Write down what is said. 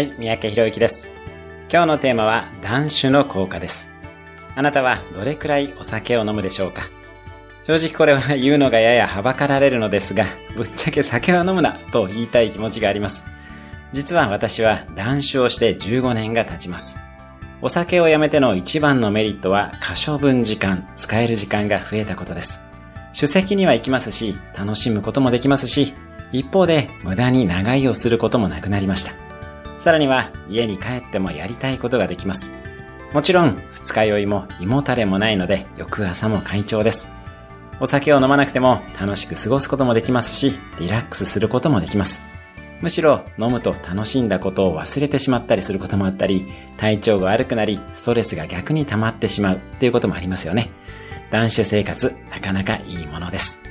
はい、三宅博之です。今日のテーマは断酒の効果です。あなたはどれくらいお酒を飲むでしょうか？正直これは言うのがややはばかられるのですが、ぶっちゃけ酒は飲むなと言いたい気持ちがあります。実は私は断酒をして15年が経ちます。お酒をやめての一番のメリットは可処分時間、使える時間が増えたことです。主席には行きますし、楽しむこともできますし、一方で無駄に長居をすることもなくなりました。さらには家に帰ってもやりたいことができます。もちろん二日酔いも胃もたれもないので翌朝も快調です。お酒を飲まなくても楽しく過ごすこともできますし、リラックスすることもできます。むしろ飲むと楽しんだことを忘れてしまったりすることもあったり、体調が悪くなり、ストレスが逆に溜まってしまうっていうこともありますよね。断酒生活、なかなかいいものです。